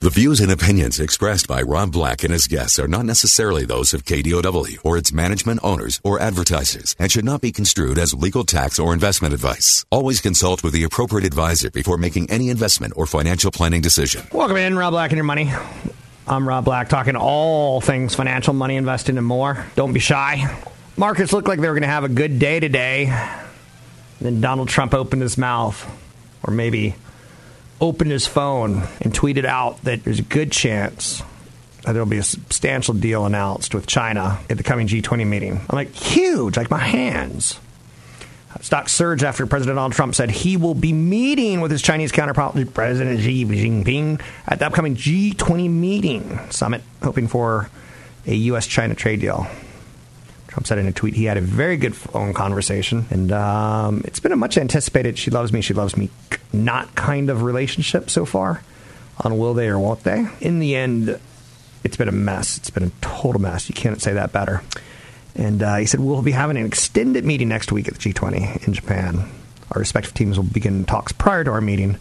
The views and opinions expressed by Rob Black and his guests are not necessarily those of KDOW or its management owners or advertisers and should not be construed as legal tax or investment advice. Always consult with the appropriate advisor before making any investment or financial planning decision. Welcome in, Rob Black and your money. I'm Rob Black, talking all things financial, money, investing, and more. Don't be shy. Markets look like they were going to have a good day today. Then Donald Trump opened his mouth, or maybe opened his phone and tweeted out that there's a good chance that there'll be a substantial deal announced with China at the coming G20 meeting. I'm like, huge, like my hands. Stock surged after President Donald Trump said he will be meeting with his Chinese counterpart, President Xi Jinping, at the upcoming G20 meeting summit, hoping for a U.S. China trade deal. Trump said in a tweet he had a very good phone conversation, and um, it's been a much anticipated "she loves me, she loves me" not kind of relationship so far. On will they or won't they? In the end, it's been a mess. It's been a total mess. You can't say that better. And uh, he said we'll be having an extended meeting next week at the G20 in Japan. Our respective teams will begin talks prior to our meeting.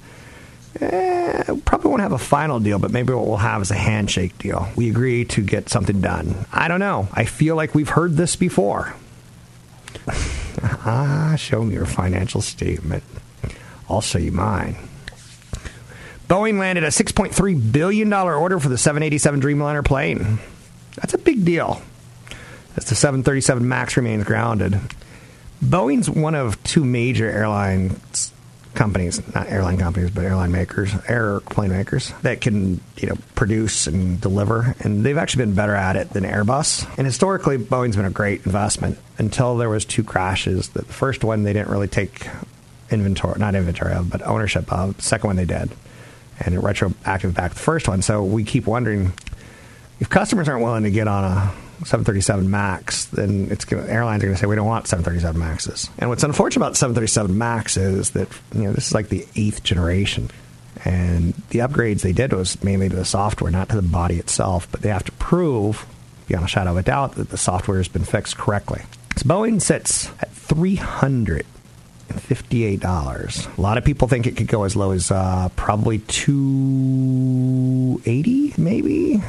Eh, probably won't have a final deal, but maybe what we'll have is a handshake deal. We agree to get something done. I don't know. I feel like we've heard this before. ah, show me your financial statement. I'll show you mine. Boeing landed a $6.3 billion order for the 787 Dreamliner plane. That's a big deal. As the 737 MAX remains grounded. Boeing's one of two major airlines companies, not airline companies, but airline makers, airplane makers that can, you know, produce and deliver. And they've actually been better at it than Airbus. And historically, Boeing's been a great investment until there was two crashes. The first one they didn't really take inventory, not inventory of, but ownership of. The second one they did, and it retroactive back the first one. So we keep wondering if customers aren't willing to get on a 737 Max, then it's gonna, airlines are going to say we don't want 737 Maxes. And what's unfortunate about 737 Max is that you know this is like the eighth generation, and the upgrades they did was mainly to the software, not to the body itself. But they have to prove, beyond a shadow of a doubt, that the software has been fixed correctly. So Boeing sits at 300 fifty-eight dollars. A lot of people think it could go as low as uh, probably two eighty, maybe,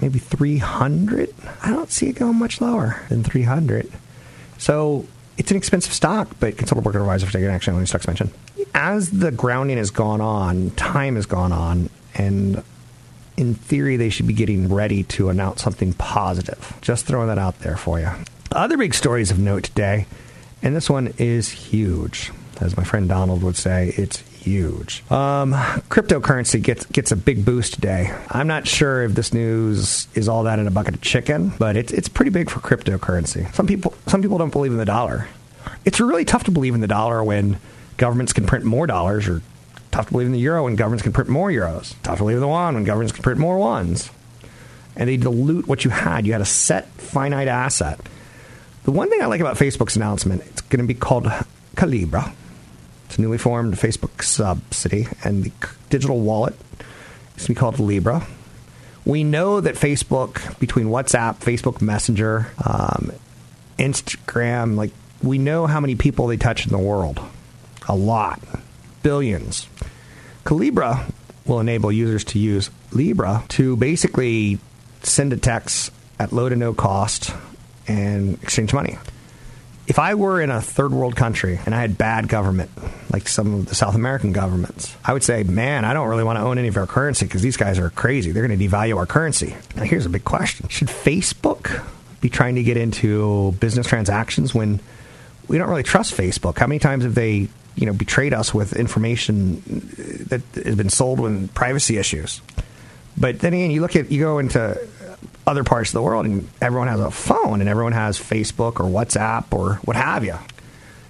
maybe three hundred. I don't see it going much lower than three hundred. So it's an expensive stock, but consult a broker advisor for taking action on these stocks mentioned. As the grounding has gone on, time has gone on, and in theory, they should be getting ready to announce something positive. Just throwing that out there for you. Other big stories of note today. And this one is huge. As my friend Donald would say, it's huge. Um, cryptocurrency gets gets a big boost today. I'm not sure if this news is all that in a bucket of chicken, but it's it's pretty big for cryptocurrency. Some people some people don't believe in the dollar. It's really tough to believe in the dollar when governments can print more dollars, or tough to believe in the euro when governments can print more euros. Tough to believe in the yuan when governments can print more ones. And they dilute what you had. You had a set finite asset. The one thing I like about Facebook's announcement, it's going to be called Calibra. A newly formed Facebook subsidy, and the digital wallet is to be called Libra. We know that Facebook, between WhatsApp, Facebook Messenger, um, Instagram, like we know how many people they touch in the world. A lot, billions. Calibra will enable users to use Libra to basically send a text at low to no cost and exchange money. If I were in a third world country and I had bad government, like some of the South American governments, I would say, man, I don't really want to own any of our currency because these guys are crazy. They're going to devalue our currency. Now, here's a big question Should Facebook be trying to get into business transactions when we don't really trust Facebook? How many times have they you know, betrayed us with information uh, that has been sold with privacy issues? But then again, you look at, you go into other parts of the world, and everyone has a phone, and everyone has Facebook or WhatsApp or what have you.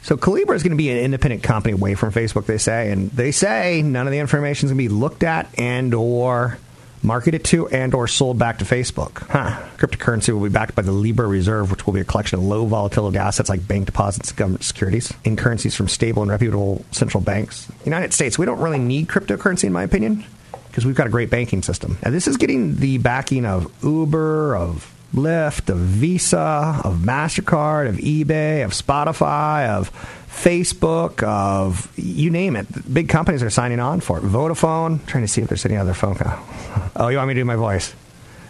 So Calibra is going to be an independent company away from Facebook, they say, and they say none of the information is going to be looked at and or marketed to and or sold back to Facebook. Huh. Cryptocurrency will be backed by the Libra Reserve, which will be a collection of low volatility assets like bank deposits government securities in currencies from stable and reputable central banks. United States, we don't really need cryptocurrency in my opinion because we've got a great banking system. And this is getting the backing of Uber, of Lyft, of Visa, of MasterCard, of eBay, of Spotify, of Facebook, of you name it. Big companies are signing on for it. Vodafone, trying to see if there's any other phone. Call. Oh, you want me to do my voice?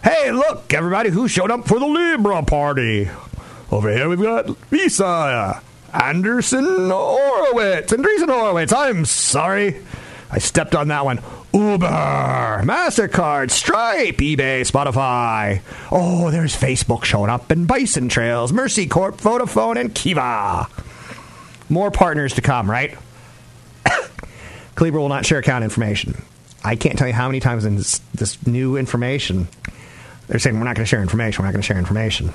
Hey, look, everybody who showed up for the Libra party. Over here we've got Visa, Anderson Horowitz, Andreessen Horowitz. I'm sorry. I stepped on that one. Uber, MasterCard, Stripe, eBay, Spotify. Oh, there's Facebook showing up, and Bison Trails, Mercy Corps, Vodafone, and Kiva. More partners to come, right? Calibra will not share account information. I can't tell you how many times in this, this new information they're saying we're not going to share information. We're not going to share information.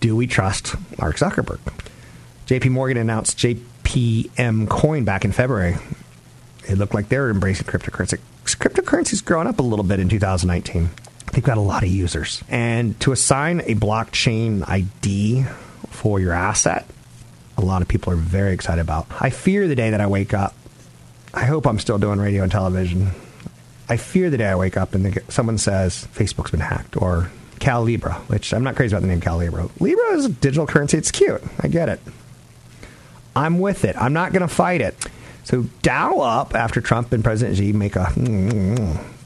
Do we trust Mark Zuckerberg? JP Morgan announced JPM Coin back in February. It looked like they were embracing cryptocurrency. Cryptocurrency's grown up a little bit in 2019. They've got a lot of users. And to assign a blockchain ID for your asset, a lot of people are very excited about. I fear the day that I wake up. I hope I'm still doing radio and television. I fear the day I wake up and someone says Facebook's been hacked or Cal Libra, which I'm not crazy about the name Cal Libra. Libra is a digital currency. It's cute. I get it. I'm with it. I'm not going to fight it. So Dow up after Trump and President Xi make a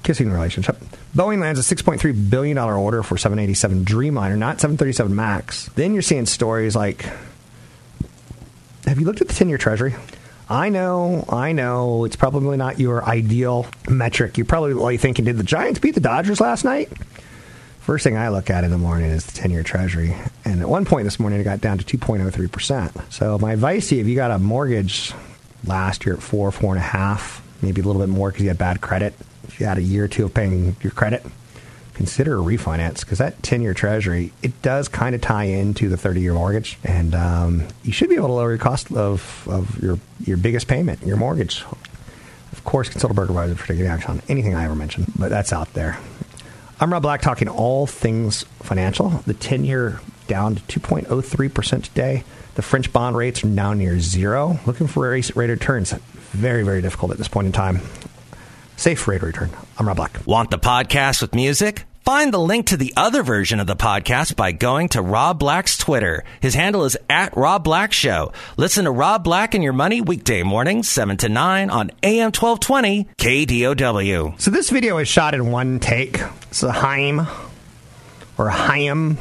kissing relationship. Boeing lands a $6.3 billion order for 787 Dreamliner, not 737 MAX. Then you're seeing stories like Have you looked at the 10 year Treasury? I know, I know, it's probably not your ideal metric. You're probably thinking, did the Giants beat the Dodgers last night? First thing I look at in the morning is the 10 year Treasury. And at one point this morning, it got down to 2.03%. So, my advice to you if you got a mortgage last year at four, four and a half, maybe a little bit more because you had bad credit, if you had a year or two of paying your credit, consider a refinance because that 10 year treasury, it does kind of tie into the 30 year mortgage. And um, you should be able to lower your cost of, of your, your biggest payment, your mortgage. Of course, consult a broker advisor for taking action on anything I ever mentioned, but that's out there. I'm Rob Black talking all things financial. The 10 year down to 2.03% today. The French bond rates are now near zero. Looking for race rate of returns. Very, very difficult at this point in time. Safe rate of return. I'm Rob Black. Want the podcast with music? Find the link to the other version of the podcast by going to Rob Black's Twitter. His handle is at Rob Black Show. Listen to Rob Black and Your Money weekday mornings, 7 to 9 on AM 1220 KDOW. So this video is shot in one take. It's a Haim or Haim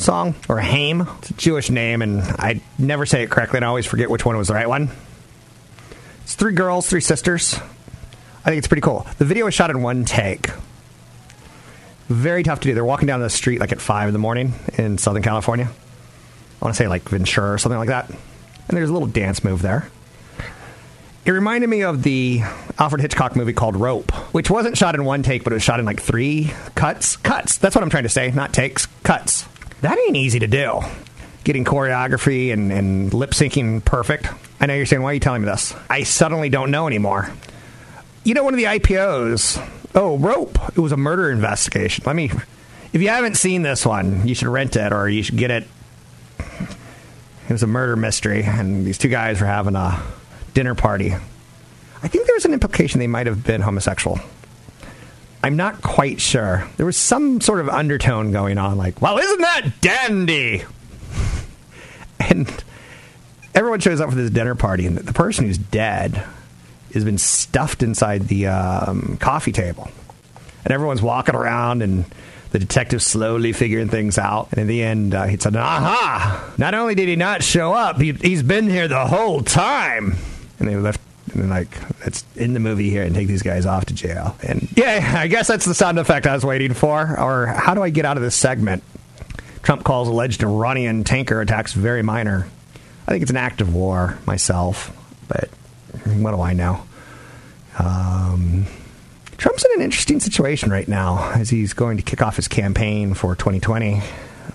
song or Haim. It's a Jewish name, and I never say it correctly, and I always forget which one was the right one. It's three girls, three sisters. I think it's pretty cool. The video was shot in one take. Very tough to do. They're walking down the street like at five in the morning in Southern California. I want to say like Ventura or something like that. And there's a little dance move there. It reminded me of the Alfred Hitchcock movie called Rope, which wasn't shot in one take, but it was shot in like three cuts. Cuts. That's what I'm trying to say, not takes. Cuts. That ain't easy to do. Getting choreography and, and lip syncing perfect. I know you're saying, why are you telling me this? I suddenly don't know anymore. You know, one of the IPOs, oh, Rope, it was a murder investigation. Let me, if you haven't seen this one, you should rent it or you should get it. It was a murder mystery, and these two guys were having a dinner party. I think there was an implication they might have been homosexual. I'm not quite sure. There was some sort of undertone going on, like, well, isn't that dandy? And everyone shows up for this dinner party, and the person who's dead has been stuffed inside the um, coffee table. And everyone's walking around, and the detective's slowly figuring things out. And in the end, uh, he said, Aha! Not only did he not show up, he, he's been here the whole time. And they left and then like it's in the movie here and take these guys off to jail. And yeah, I guess that's the sound effect I was waiting for. Or how do I get out of this segment? Trump calls alleged Iranian tanker attacks very minor. I think it's an act of war myself, but what do I know? Um, Trump's in an interesting situation right now as he's going to kick off his campaign for 2020. It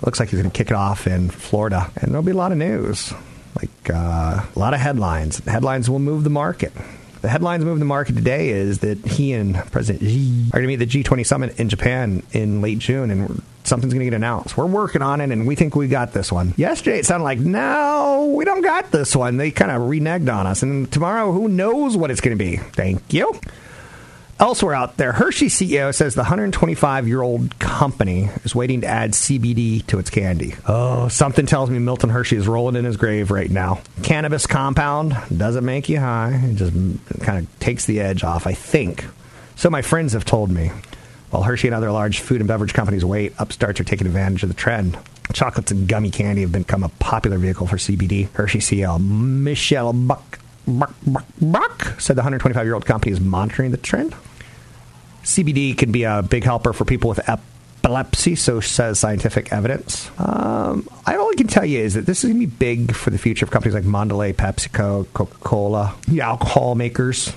looks like he's going to kick it off in Florida, and there'll be a lot of news like uh, a lot of headlines. Headlines will move the market. The headlines moving the market today is that he and President Xi are going to meet the G20 summit in Japan in late June, and something's going to get announced. We're working on it, and we think we got this one. Yesterday, it sounded like, no, we don't got this one. They kind of reneged on us, and tomorrow, who knows what it's going to be? Thank you. Elsewhere out there, Hershey CEO says the 125 year old company is waiting to add CBD to its candy. Oh, something tells me Milton Hershey is rolling in his grave right now. Cannabis compound doesn't make you high, it just kind of takes the edge off, I think. So my friends have told me. While Hershey and other large food and beverage companies wait, upstarts are taking advantage of the trend. Chocolates and gummy candy have become a popular vehicle for CBD. Hershey CEO Michelle Buck Buck, Buck, Buck said the 125 year old company is monitoring the trend. CBD can be a big helper for people with epilepsy, so says scientific evidence. Um, I all I can tell you is that this is going to be big for the future of companies like Mondelez, PepsiCo, Coca Cola, the alcohol makers,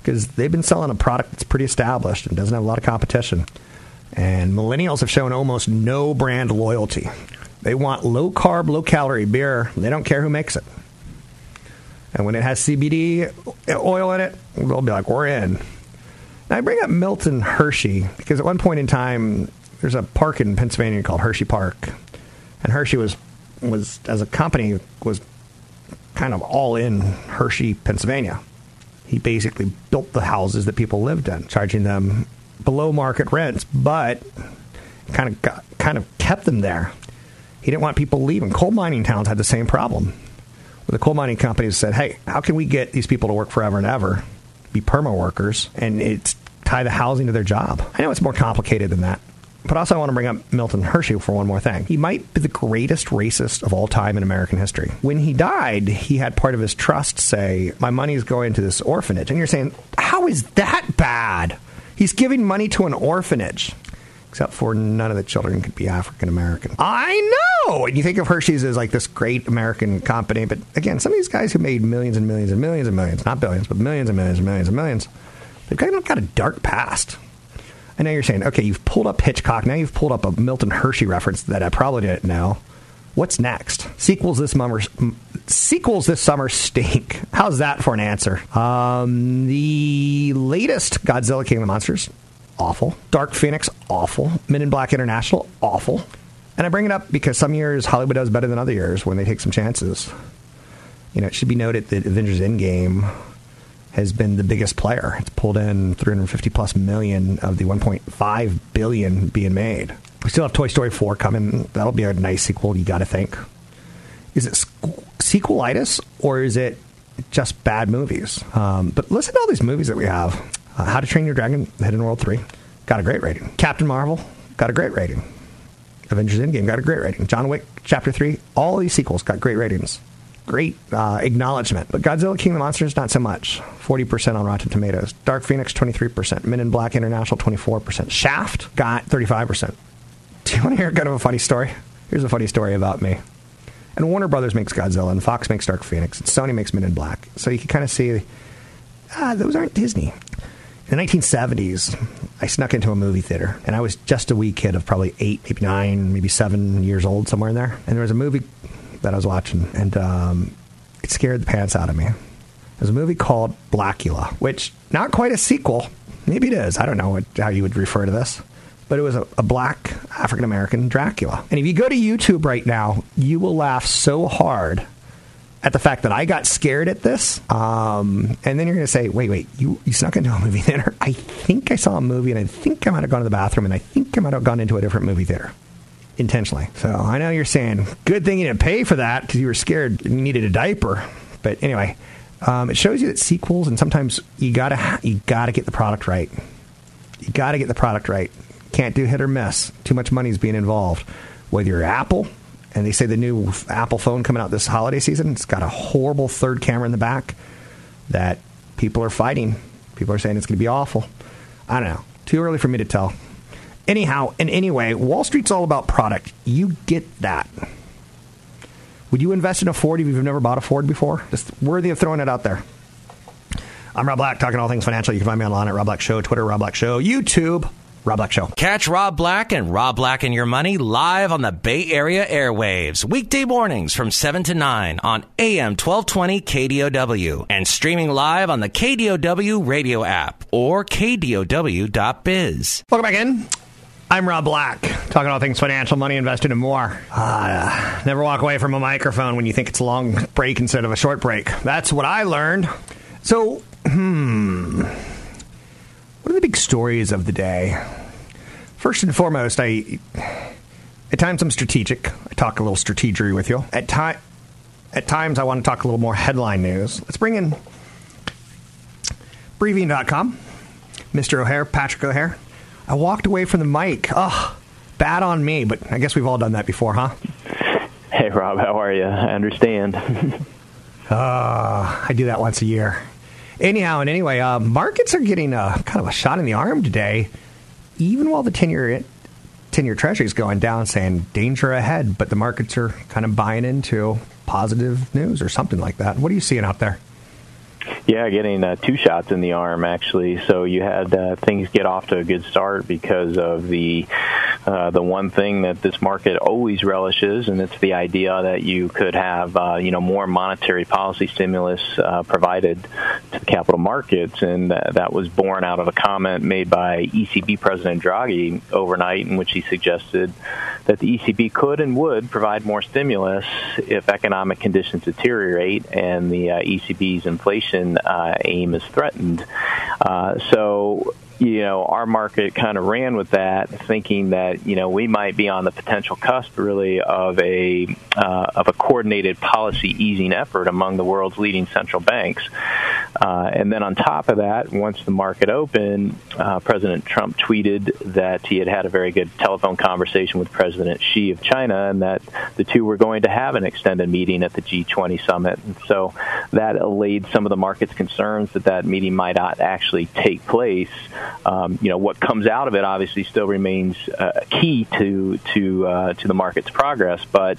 because they've been selling a product that's pretty established and doesn't have a lot of competition. And millennials have shown almost no brand loyalty. They want low carb, low calorie beer. They don't care who makes it. And when it has CBD oil in it, they'll be like, we're in. Now, I bring up Milton Hershey because at one point in time, there's a park in Pennsylvania called Hershey Park. And Hershey was, was as a company, was kind of all in Hershey, Pennsylvania. He basically built the houses that people lived in, charging them below market rents, but kind of got, kind of kept them there. He didn't want people leaving. Coal mining towns had the same problem. The coal mining companies said, "Hey, how can we get these people to work forever and ever, be perma workers, and it's tie the housing to their job?" I know it's more complicated than that, but also I want to bring up Milton Hershey for one more thing. He might be the greatest racist of all time in American history. When he died, he had part of his trust say, "My money is going to this orphanage," and you're saying, "How is that bad?" He's giving money to an orphanage except for none of the children could be African American. I know! And you think of Hershey's as like this great American company, but again, some of these guys who made millions and millions and millions and millions, not billions, but millions and millions and millions and millions, they've kind of got a dark past. I know you're saying, okay, you've pulled up Hitchcock, now you've pulled up a Milton Hershey reference that I probably didn't know. What's next? Sequels this summer. Sequels this summer stink. How's that for an answer? Um, the latest Godzilla King of the Monsters awful. Dark Phoenix, awful. Men in Black International, awful. And I bring it up because some years Hollywood does better than other years when they take some chances. You know, it should be noted that Avengers Endgame has been the biggest player. It's pulled in 350 plus million of the 1.5 billion being made. We still have Toy Story 4 coming. That'll be a nice sequel, you got to think. Is it sequelitis or is it just bad movies? Um, but listen to all these movies that we have. Uh, How to Train Your Dragon, Hidden World 3, got a great rating. Captain Marvel, got a great rating. Avengers Endgame got a great rating. John Wick Chapter 3, all these sequels got great ratings. Great uh, acknowledgement. But Godzilla King of the Monsters, not so much. 40% on Rotten Tomatoes. Dark Phoenix, 23%. Men in Black International, 24%. Shaft got 35%. Do you want to hear kind of a funny story? Here's a funny story about me. And Warner Brothers makes Godzilla, and Fox makes Dark Phoenix, and Sony makes Men in Black. So you can kind of see, ah, those aren't Disney. In the 1970s, I snuck into a movie theater, and I was just a wee kid of probably eight, maybe nine, maybe seven years old, somewhere in there. And there was a movie that I was watching, and um, it scared the pants out of me. There's a movie called Blackula, which not quite a sequel. Maybe it is. I don't know what, how you would refer to this. But it was a, a black African American Dracula. And if you go to YouTube right now, you will laugh so hard at the fact that I got scared at this. Um, and then you're going to say, wait, wait, you, you snuck into a movie theater? I think I saw a movie and I think I might have gone to the bathroom and I think I might have gone into a different movie theater intentionally. So I know you're saying, good thing you didn't pay for that because you were scared and you needed a diaper. But anyway, um, it shows you that sequels and sometimes you gotta you gotta get the product right. You gotta get the product right. Can't do hit or miss. Too much money is being involved. Whether you're Apple, and they say the new Apple phone coming out this holiday season, it's got a horrible third camera in the back that people are fighting. People are saying it's going to be awful. I don't know. Too early for me to tell. Anyhow, and anyway, Wall Street's all about product. You get that. Would you invest in a Ford if you've never bought a Ford before? Just worthy of throwing it out there. I'm Rob Black, talking all things financial. You can find me online at Rob Black Show, Twitter, Rob Black Show, YouTube. Rob Black Show. Catch Rob Black and Rob Black and Your Money live on the Bay Area airwaves, weekday mornings from 7 to 9 on AM 1220 KDOW and streaming live on the KDOW radio app or KDOW.biz. Welcome back in. I'm Rob Black, talking all things financial, money, investing, and more. Uh, never walk away from a microphone when you think it's a long break instead of a short break. That's what I learned. So, hmm. Are the big stories of the day? First and foremost, I at times I'm strategic. I talk a little strategery with you. At time at times I want to talk a little more headline news. Let's bring in Briefing.com. Mr. O'Hare, Patrick O'Hare. I walked away from the mic. Ugh, bad on me, but I guess we've all done that before, huh? Hey, Rob, how are you? I understand. uh, I do that once a year. Anyhow, and anyway, uh, markets are getting a, kind of a shot in the arm today, even while the 10 year 10 year treasury is going down, saying danger ahead, but the markets are kind of buying into positive news or something like that. What are you seeing out there? Yeah, getting uh, two shots in the arm actually. So you had uh, things get off to a good start because of the uh, the one thing that this market always relishes, and it's the idea that you could have uh, you know more monetary policy stimulus uh, provided to the capital markets, and that was born out of a comment made by ECB President Draghi overnight, in which he suggested that the ECB could and would provide more stimulus if economic conditions deteriorate and the uh, ECB's inflation uh, aim is threatened. So you know, our market kind of ran with that, thinking that you know we might be on the potential cusp, really, of a uh, of a coordinated policy easing effort among the world's leading central banks. Uh, and then on top of that, once the market opened, uh, President Trump tweeted that he had had a very good telephone conversation with President Xi of China, and that the two were going to have an extended meeting at the G20 summit. And so that allayed some of the market's concerns that that meeting might not actually take place. Um, you know, what comes out of it obviously still remains uh, key to to uh, to the market's progress, but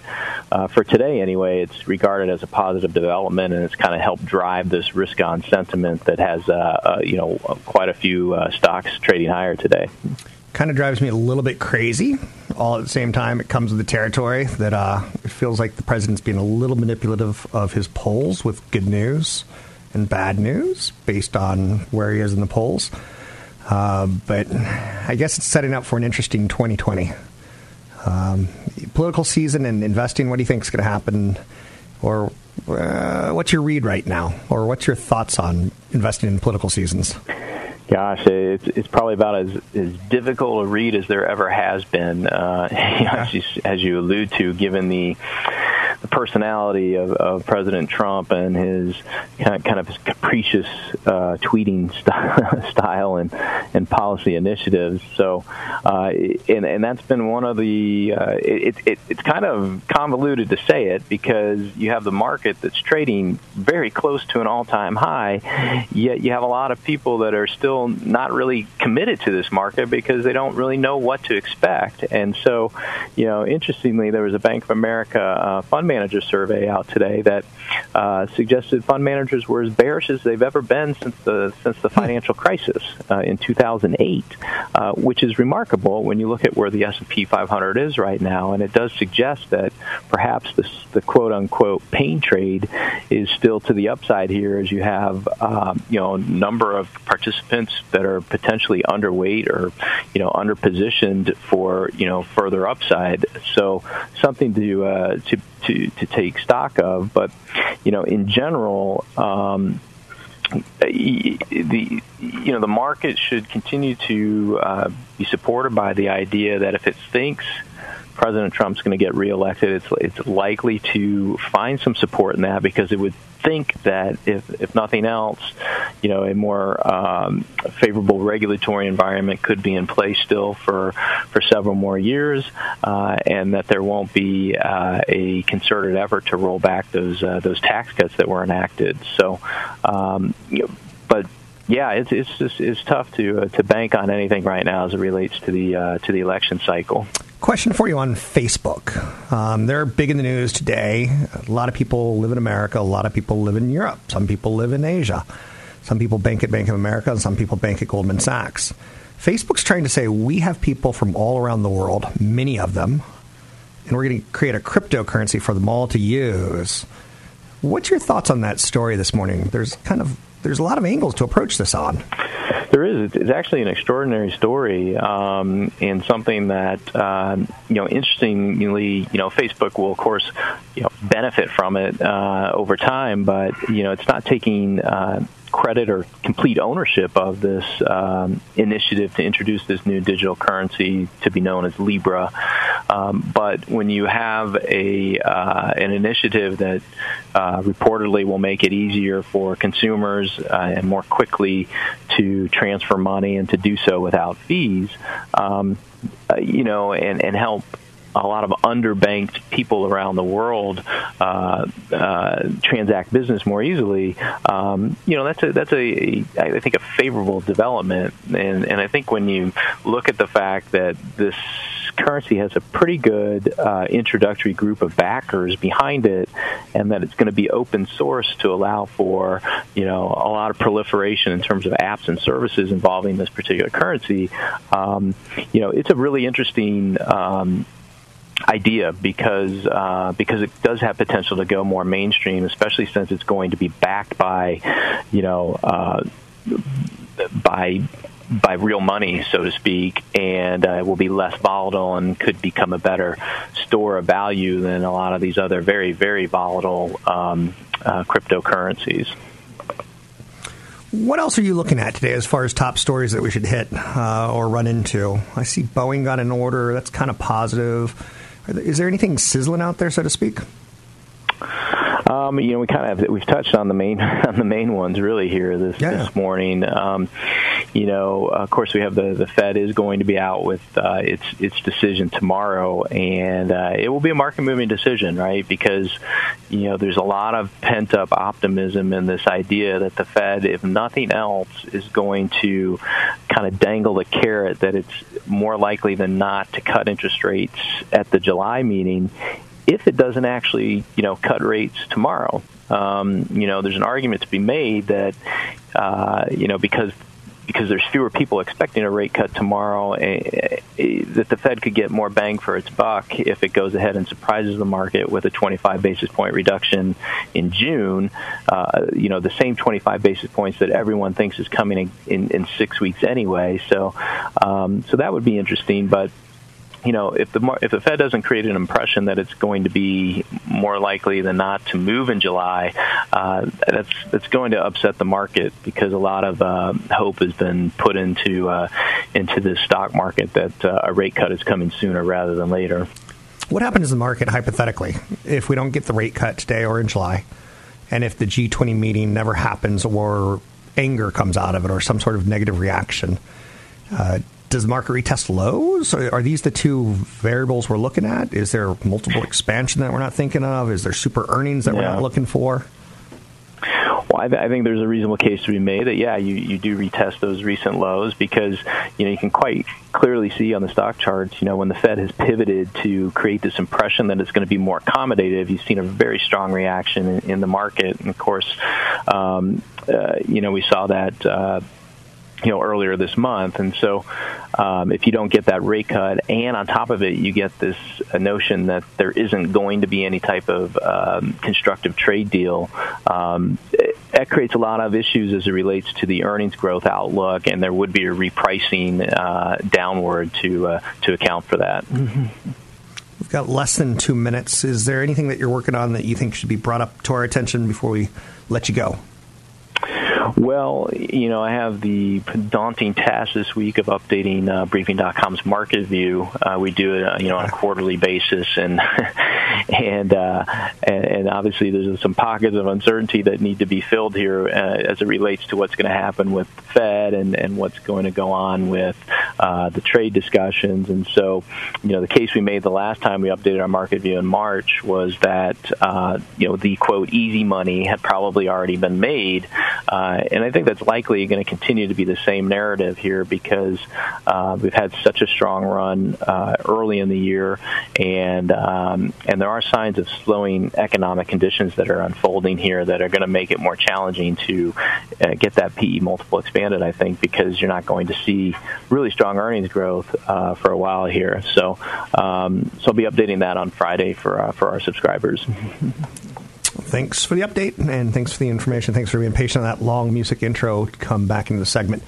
uh, for today anyway, it's regarded as a positive development, and it's kind of helped drive this risk-on sentiment that has uh, uh, you know quite a few uh, stocks trading higher today. Kind of drives me a little bit crazy. All at the same time, it comes with the territory that it feels like the president's being a little manipulative of his polls with good news and bad news based on where he is in the polls. Uh, but I guess it's setting up for an interesting 2020. Um, political season and investing, what do you think is going to happen? Or uh, what's your read right now? Or what's your thoughts on investing in political seasons? Gosh, it's it's probably about as as difficult a read as there ever has been. Uh, as, you, as you allude to, given the personality of, of President Trump and his kind of, kind of his capricious uh, tweeting st- style and and policy initiatives. So, uh, and and that's been one of the uh, it, it it's kind of convoluted to say it because you have the market that's trading very close to an all time high, yet you have a lot of people that are still not really committed to this market because they don't really know what to expect. And so, you know, interestingly, there was a Bank of America uh, fund manager survey out today that uh, suggested fund managers were as bearish as they've ever been since the since the financial crisis uh, in 2008, uh, which is remarkable when you look at where the S&P 500 is right now, and it does suggest that perhaps this, the quote unquote pain trade is still to the upside here, as you have um, you know a number of participants that are potentially underweight or you know underpositioned for you know further upside. So something to uh, to to to take stock of. But you know, in general. Um, the you know the market should continue to uh, be supported by the idea that if it thinks President Trump's going to get reelected, it's it's likely to find some support in that because it would think that if, if nothing else, you know, a more um, favorable regulatory environment could be in place still for for several more years, uh, and that there won't be uh, a concerted effort to roll back those uh, those tax cuts that were enacted. So, um, but yeah, it's it's just it's tough to uh, to bank on anything right now as it relates to the uh, to the election cycle. Question for you on Facebook. Um, they're big in the news today. A lot of people live in America. A lot of people live in Europe. Some people live in Asia. Some people bank at Bank of America, and some people bank at Goldman Sachs. Facebook's trying to say we have people from all around the world, many of them, and we're going to create a cryptocurrency for them all to use. What's your thoughts on that story this morning? There's kind of there's a lot of angles to approach this on. There is. It's actually an extraordinary story, um, and something that uh, you know, interestingly, you know, Facebook will of course, you know, benefit from it uh, over time, but you know, it's not taking. Uh, credit or complete ownership of this um, initiative to introduce this new digital currency to be known as Libra. Um, but when you have a uh, an initiative that uh, reportedly will make it easier for consumers uh, and more quickly to transfer money and to do so without fees, um, uh, you know, and, and help a lot of underbanked people around the world uh, uh, transact business more easily. Um, you know, that's a that's a I think a favorable development, and and I think when you look at the fact that this currency has a pretty good uh, introductory group of backers behind it, and that it's going to be open source to allow for you know a lot of proliferation in terms of apps and services involving this particular currency. Um, you know, it's a really interesting um, idea because uh, because it does have potential to go more mainstream, especially since it's going to be backed by you know uh, by by real money, so to speak, and uh, will be less volatile and could become a better store of value than a lot of these other very very volatile um, uh, cryptocurrencies. What else are you looking at today as far as top stories that we should hit uh, or run into? I see Boeing got an order. That's kind of positive. Is there anything sizzling out there, so to speak? Um, you know, we kind of we've touched on the main on the main ones really here this yeah. this morning. Um, you know, of course, we have the the Fed is going to be out with uh, its its decision tomorrow, and uh, it will be a market moving decision, right? Because you know, there's a lot of pent up optimism in this idea that the Fed, if nothing else, is going to kind of dangle the carrot that it's more likely than not to cut interest rates at the July meeting if it doesn't actually, you know, cut rates tomorrow. Um, you know, there's an argument to be made that, uh, you know, because because there's fewer people expecting a rate cut tomorrow, uh, that the Fed could get more bang for its buck if it goes ahead and surprises the market with a 25 basis point reduction in June. Uh, you know, the same 25 basis points that everyone thinks is coming in, in, in six weeks anyway. So, um, so that would be interesting, but you know, if the if the Fed doesn't create an impression that it's going to be more likely than not to move in July, uh, that's that's going to upset the market because a lot of uh, hope has been put into uh, into the stock market that uh, a rate cut is coming sooner rather than later. What happens in the market hypothetically if we don't get the rate cut today or in July, and if the G20 meeting never happens or anger comes out of it or some sort of negative reaction? Does the market retest lows? Are these the two variables we're looking at? Is there multiple expansion that we're not thinking of? Is there super earnings that yeah. we're not looking for? Well, I, th- I, think there's a reasonable case to be made that yeah, you, you do retest those recent lows because you know you can quite clearly see on the stock charts, you know, when the Fed has pivoted to create this impression that it's going to be more accommodative, you've seen a very strong reaction in, in the market. And of course, um, uh, you know, we saw that. Uh, you know earlier this month and so um, if you don't get that rate cut and on top of it you get this notion that there isn't going to be any type of um, constructive trade deal um, that creates a lot of issues as it relates to the earnings growth outlook and there would be a repricing uh, downward to uh, to account for that mm-hmm. We've got less than two minutes. Is there anything that you're working on that you think should be brought up to our attention before we let you go? Well, you know, I have the daunting task this week of updating uh, Briefing.com's market view. Uh, we do it, uh, you know, on a quarterly basis, and and, uh, and and obviously there's some pockets of uncertainty that need to be filled here uh, as it relates to what's going to happen with the Fed and and what's going to go on with uh, the trade discussions. And so, you know, the case we made the last time we updated our market view in March was that, uh, you know, the quote easy money had probably already been made. Uh, and I think that's likely going to continue to be the same narrative here because uh, we've had such a strong run uh, early in the year, and um, and there are signs of slowing economic conditions that are unfolding here that are going to make it more challenging to get that PE multiple expanded. I think because you're not going to see really strong earnings growth uh, for a while here. So um, so I'll be updating that on Friday for uh, for our subscribers. Thanks for the update and thanks for the information. Thanks for being patient on that long music intro. Come back into the segment.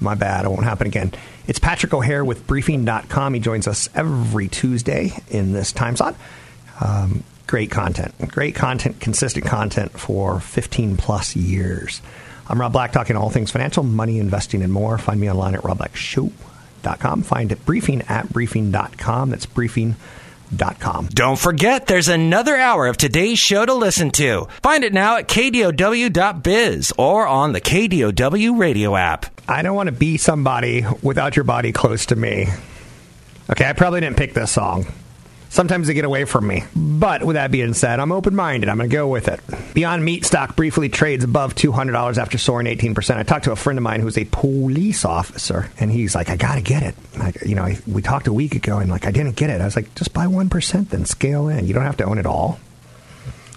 My bad. It won't happen again. It's Patrick O'Hare with Briefing.com. He joins us every Tuesday in this time slot. Um, great content. Great content, consistent content for 15 plus years. I'm Rob Black, talking all things financial, money, investing, and more. Find me online at robblackshow.com. Find it briefing at briefing.com. That's briefing.com don't forget, there's another hour of today's show to listen to. Find it now at kdow.biz or on the KDOW radio app. I don't want to be somebody without your body close to me. Okay, I probably didn't pick this song. Sometimes they get away from me. But with that being said, I'm open minded. I'm going to go with it. Beyond Meat stock briefly trades above $200 after soaring 18%. I talked to a friend of mine who's a police officer, and he's like, I got to get it. You know, we talked a week ago, and like, I didn't get it. I was like, just buy 1%, then scale in. You don't have to own it all.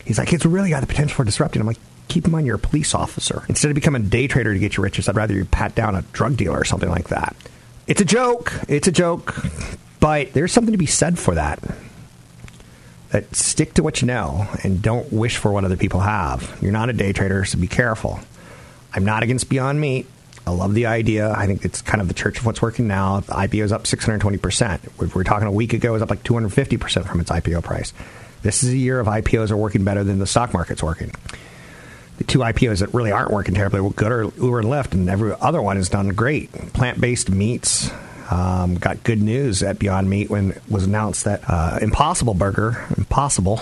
He's like, it's really got the potential for disrupting. I'm like, keep in mind you're a police officer. Instead of becoming a day trader to get your riches, I'd rather you pat down a drug dealer or something like that. It's a joke. It's a joke. But there's something to be said for that that stick to what you know and don't wish for what other people have. You're not a day trader, so be careful. I'm not against Beyond Meat. I love the idea. I think it's kind of the church of what's working now. The IPO is up 620%. We were talking a week ago, it was up like 250% from its IPO price. This is a year of IPOs are working better than the stock market's working. The two IPOs that really aren't working terribly well, good are Uber and Lyft, and every other one has done great. Plant based meats, um, got good news at Beyond Meat when it was announced that uh, Impossible Burger, Impossible,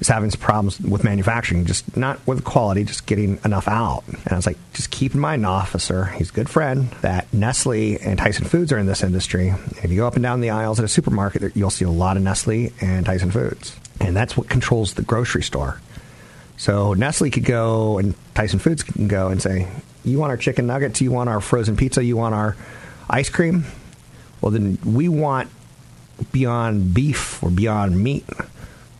is having some problems with manufacturing, just not with quality, just getting enough out. And I was like, just keep in mind, officer, he's a good friend, that Nestle and Tyson Foods are in this industry. If you go up and down the aisles at a supermarket, you'll see a lot of Nestle and Tyson Foods. And that's what controls the grocery store. So Nestle could go and Tyson Foods can go and say, you want our chicken nuggets, you want our frozen pizza, you want our ice cream, well, then we want beyond beef or beyond meat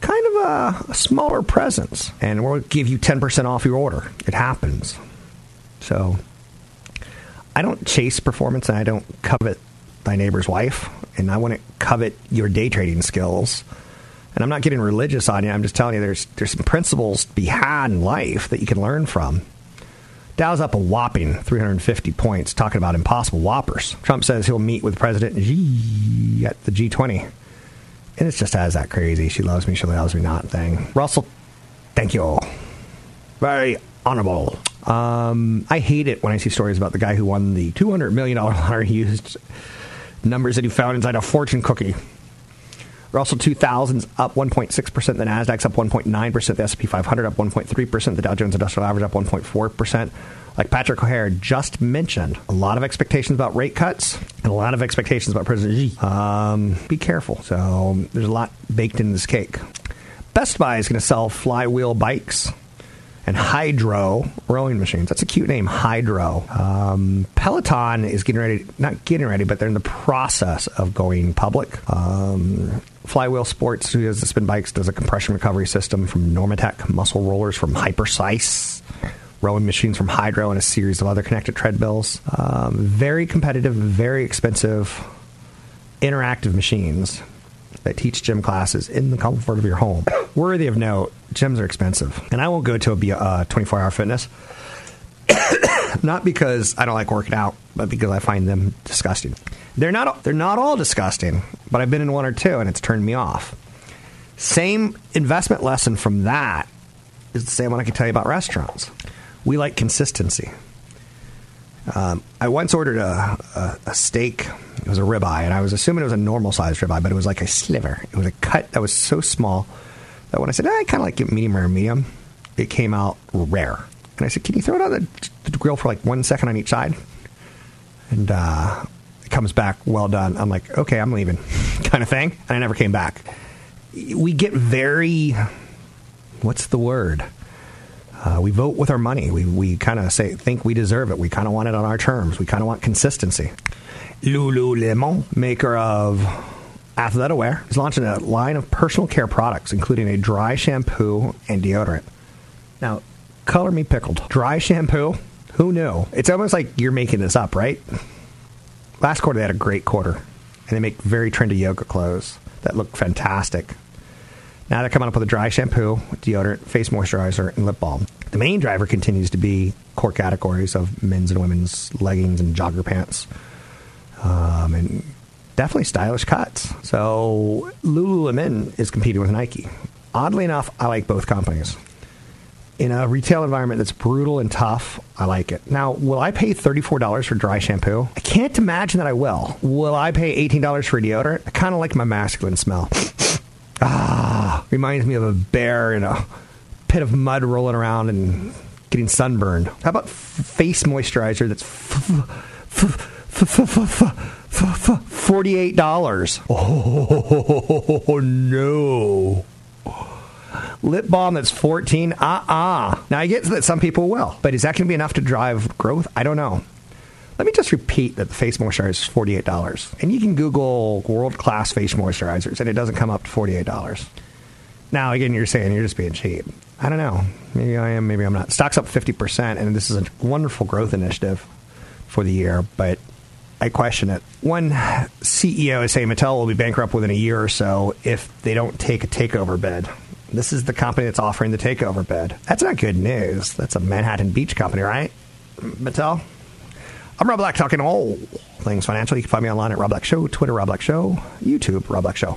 kind of a, a smaller presence, and we'll give you 10% off your order. It happens. So I don't chase performance and I don't covet thy neighbor's wife, and I wouldn't covet your day trading skills. And I'm not getting religious on you. I'm just telling you there's there's some principles to be had in life that you can learn from. Dow's up a whopping 350 points, talking about impossible whoppers. Trump says he'll meet with President Xi at the G20. And it's just as that crazy. She loves me, she loves me not thing. Russell, thank you. All. Very honorable. Um, I hate it when I see stories about the guy who won the $200 million lottery. Used numbers that he found inside a fortune cookie. Russell 2000's up 1.6%. The Nasdaq's up 1.9%. The S&P 500 up 1.3%. The Dow Jones Industrial Average up 1.4%. Like Patrick O'Hare just mentioned, a lot of expectations about rate cuts and a lot of expectations about President Xi. Um, be careful. So there's a lot baked in this cake. Best Buy is going to sell flywheel bikes and hydrow rowing machines. That's a cute name, hydrow. Um, Peloton is getting ready, not getting ready, but they're in the process of going public. Um, Flywheel Sports, who does the spin bikes, does a compression recovery system from Normatec, muscle rollers from Hyperice, rowing machines from Hydrow and a series of other connected treadmills. Um, very competitive, very expensive, interactive machines that teach gym classes in the comfort of your home. Worthy of note, gyms are expensive. And I won't go to a uh, 24 hour fitness. not because I don't like working out, but because I find them disgusting. They're not they're not all disgusting, but I've been in one or two and it's turned me off. Same investment lesson from that is the same one I can tell you about restaurants. We like consistency. Um, I once ordered a, a, a, steak. It was a ribeye, and I was assuming it was a normal sized ribeye, but it was like a sliver. It was a cut that was so small that when I said, eh, I kind of like it medium rare medium, it came out rare. And I said, Can you throw it on the, the grill for like one second on each side? And uh, It comes back well done. I'm like, okay, I'm leaving, kind of thing. And I never came back. We get very, what's the word? Uh, we vote with our money. We, we kind of say think we deserve it. We kind of want it on our terms. We kind of want consistency. Lululemon, maker of Athletic is launching a line of personal care products, including a dry shampoo and deodorant. Now, color me pickled. Dry shampoo? Who knew? It's almost like you're making this up, right? Last quarter, they had a great quarter, and they make very trendy yoga clothes that look fantastic. Now they're coming up with a dry shampoo, deodorant, face moisturizer, and lip balm. The main driver continues to be core categories of men's and women's leggings and jogger pants. Um, and definitely stylish cuts. So Lululemon is competing with Nike. Oddly enough, I like both companies. In a retail environment that's brutal and tough, I like it. Now, will I pay $34 for dry shampoo? I can't imagine that I will. Will I pay $18 for deodorant? I kind of like my masculine smell. ah, reminds me of a bear in a pit of mud rolling around and getting sunburned. How about f- face moisturizer that's f- f- Forty-eight dollars. Oh no. Lip balm that's fourteen. Uh uh Now I get that some people will, but is that going to be enough to drive growth? I don't know. Let me just repeat that the face moisturizer is forty-eight dollars, and you can Google world-class face moisturizers, and it doesn't come up to forty-eight dollars. Now again, you're saying you're just being cheap. I don't know. Maybe I am. Maybe I'm not. Stock's up fifty percent, and this is a wonderful growth initiative for the year, but I question it. One CEO is saying Mattel will be bankrupt within a year or so if they don't take a takeover bid. This is the company that's offering the takeover bid. That's not good news. That's a Manhattan Beach company, right? Mattel? I'm Rob Black talking all things financial. You can find me online at Rob Black Show, Twitter Rob Black Show, YouTube Rob Black Show.